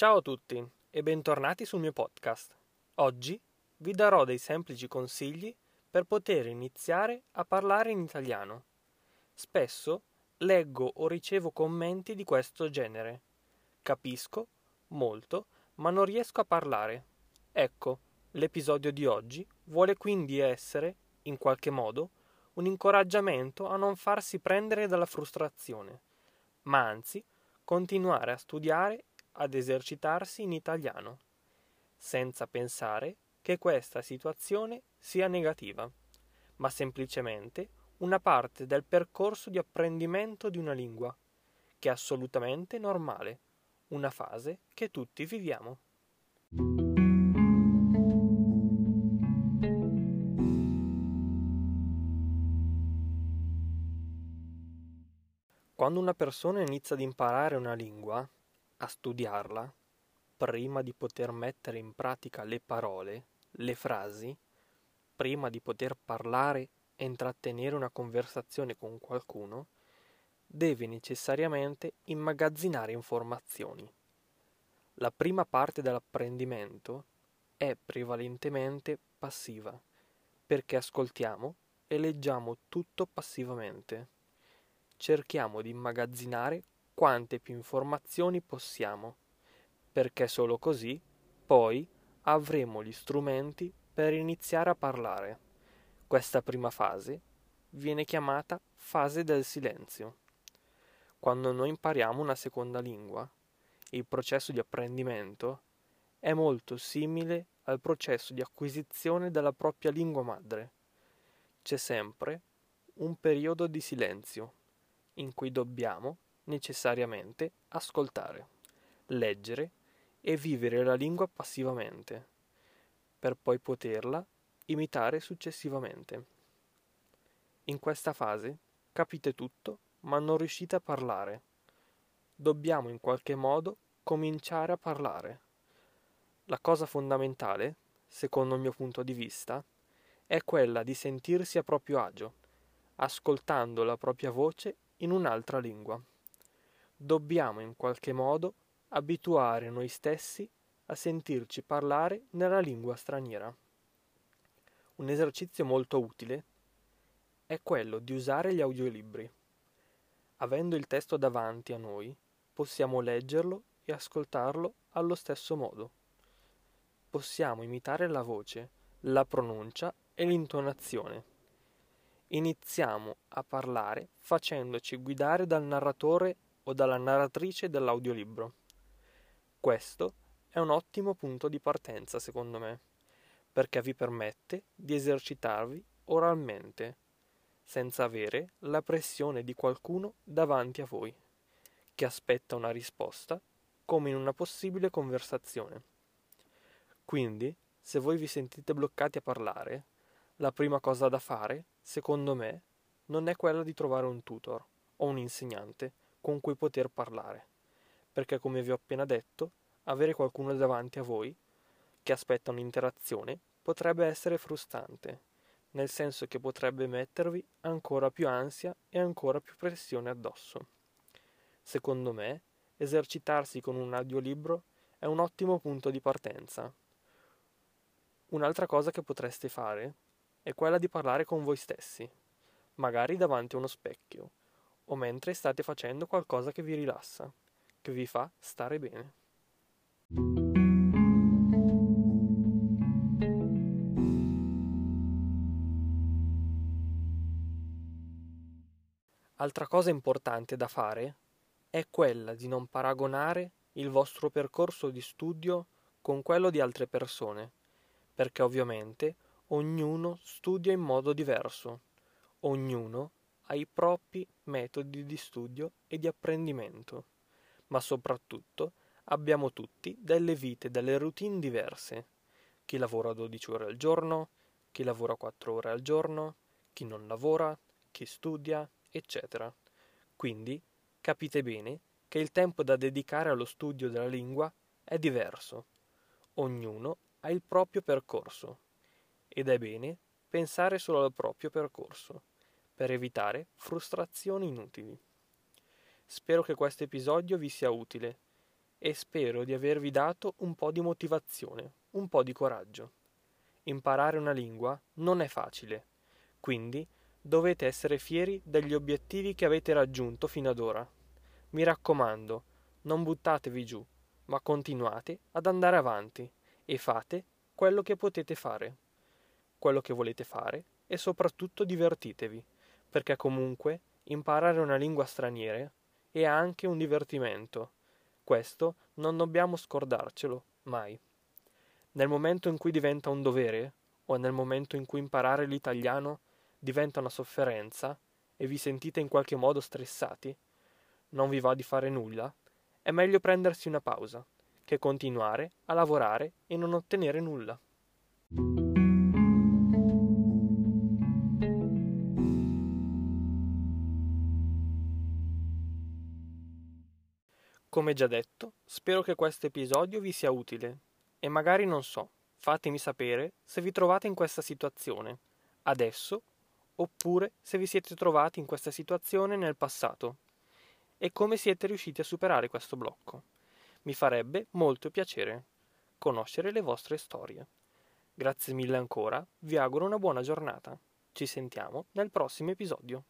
Ciao a tutti e bentornati sul mio podcast. Oggi vi darò dei semplici consigli per poter iniziare a parlare in italiano. Spesso leggo o ricevo commenti di questo genere. Capisco molto, ma non riesco a parlare. Ecco, l'episodio di oggi vuole quindi essere, in qualche modo, un incoraggiamento a non farsi prendere dalla frustrazione, ma anzi continuare a studiare, ad esercitarsi in italiano, senza pensare che questa situazione sia negativa, ma semplicemente una parte del percorso di apprendimento di una lingua, che è assolutamente normale, una fase che tutti viviamo. Quando una persona inizia ad imparare una lingua, a studiarla, prima di poter mettere in pratica le parole, le frasi, prima di poter parlare e intrattenere una conversazione con qualcuno, deve necessariamente immagazzinare informazioni. La prima parte dell'apprendimento è prevalentemente passiva, perché ascoltiamo e leggiamo tutto passivamente cerchiamo di immagazzinare quante più informazioni possiamo, perché solo così poi avremo gli strumenti per iniziare a parlare. Questa prima fase viene chiamata fase del silenzio. Quando noi impariamo una seconda lingua, il processo di apprendimento è molto simile al processo di acquisizione della propria lingua madre. C'è sempre un periodo di silenzio in cui dobbiamo necessariamente ascoltare, leggere e vivere la lingua passivamente, per poi poterla imitare successivamente. In questa fase capite tutto, ma non riuscite a parlare. Dobbiamo in qualche modo cominciare a parlare. La cosa fondamentale, secondo il mio punto di vista, è quella di sentirsi a proprio agio, ascoltando la propria voce in un'altra lingua. Dobbiamo in qualche modo abituare noi stessi a sentirci parlare nella lingua straniera. Un esercizio molto utile è quello di usare gli audiolibri. Avendo il testo davanti a noi, possiamo leggerlo e ascoltarlo allo stesso modo. Possiamo imitare la voce, la pronuncia e l'intonazione iniziamo a parlare facendoci guidare dal narratore o dalla narratrice dell'audiolibro. Questo è un ottimo punto di partenza, secondo me, perché vi permette di esercitarvi oralmente, senza avere la pressione di qualcuno davanti a voi, che aspetta una risposta come in una possibile conversazione. Quindi, se voi vi sentite bloccati a parlare, la prima cosa da fare, secondo me, non è quella di trovare un tutor o un insegnante con cui poter parlare, perché come vi ho appena detto, avere qualcuno davanti a voi che aspetta un'interazione potrebbe essere frustrante, nel senso che potrebbe mettervi ancora più ansia e ancora più pressione addosso. Secondo me, esercitarsi con un audiolibro è un ottimo punto di partenza. Un'altra cosa che potreste fare è quella di parlare con voi stessi, magari davanti a uno specchio, o mentre state facendo qualcosa che vi rilassa, che vi fa stare bene. Altra cosa importante da fare è quella di non paragonare il vostro percorso di studio con quello di altre persone, perché ovviamente ognuno studia in modo diverso, ognuno ha i propri metodi di studio e di apprendimento, ma soprattutto abbiamo tutti delle vite, delle routine diverse. Chi lavora 12 ore al giorno, chi lavora 4 ore al giorno, chi non lavora, chi studia, eccetera. Quindi capite bene che il tempo da dedicare allo studio della lingua è diverso. Ognuno ha il proprio percorso ed è bene pensare solo al proprio percorso, per evitare frustrazioni inutili. Spero che questo episodio vi sia utile e spero di avervi dato un po' di motivazione, un po' di coraggio. Imparare una lingua non è facile, quindi dovete essere fieri degli obiettivi che avete raggiunto fino ad ora. Mi raccomando, non buttatevi giù, ma continuate ad andare avanti e fate quello che potete fare, quello che volete fare e soprattutto divertitevi, perché comunque imparare una lingua straniera è anche un divertimento. Questo non dobbiamo scordarcelo mai. Nel momento in cui diventa un dovere, o nel momento in cui imparare l'italiano diventa una sofferenza e vi sentite in qualche modo stressati, non vi va di fare nulla, è meglio prendersi una pausa che continuare a lavorare e non ottenere nulla. Come già detto, spero che questo episodio vi sia utile e magari non so, fatemi sapere se vi trovate in questa situazione, adesso, oppure se vi siete trovati in questa situazione nel passato e come siete riusciti a superare questo blocco. Mi farebbe molto piacere conoscere le vostre storie. Grazie mille ancora, vi auguro una buona giornata. Ci sentiamo nel prossimo episodio.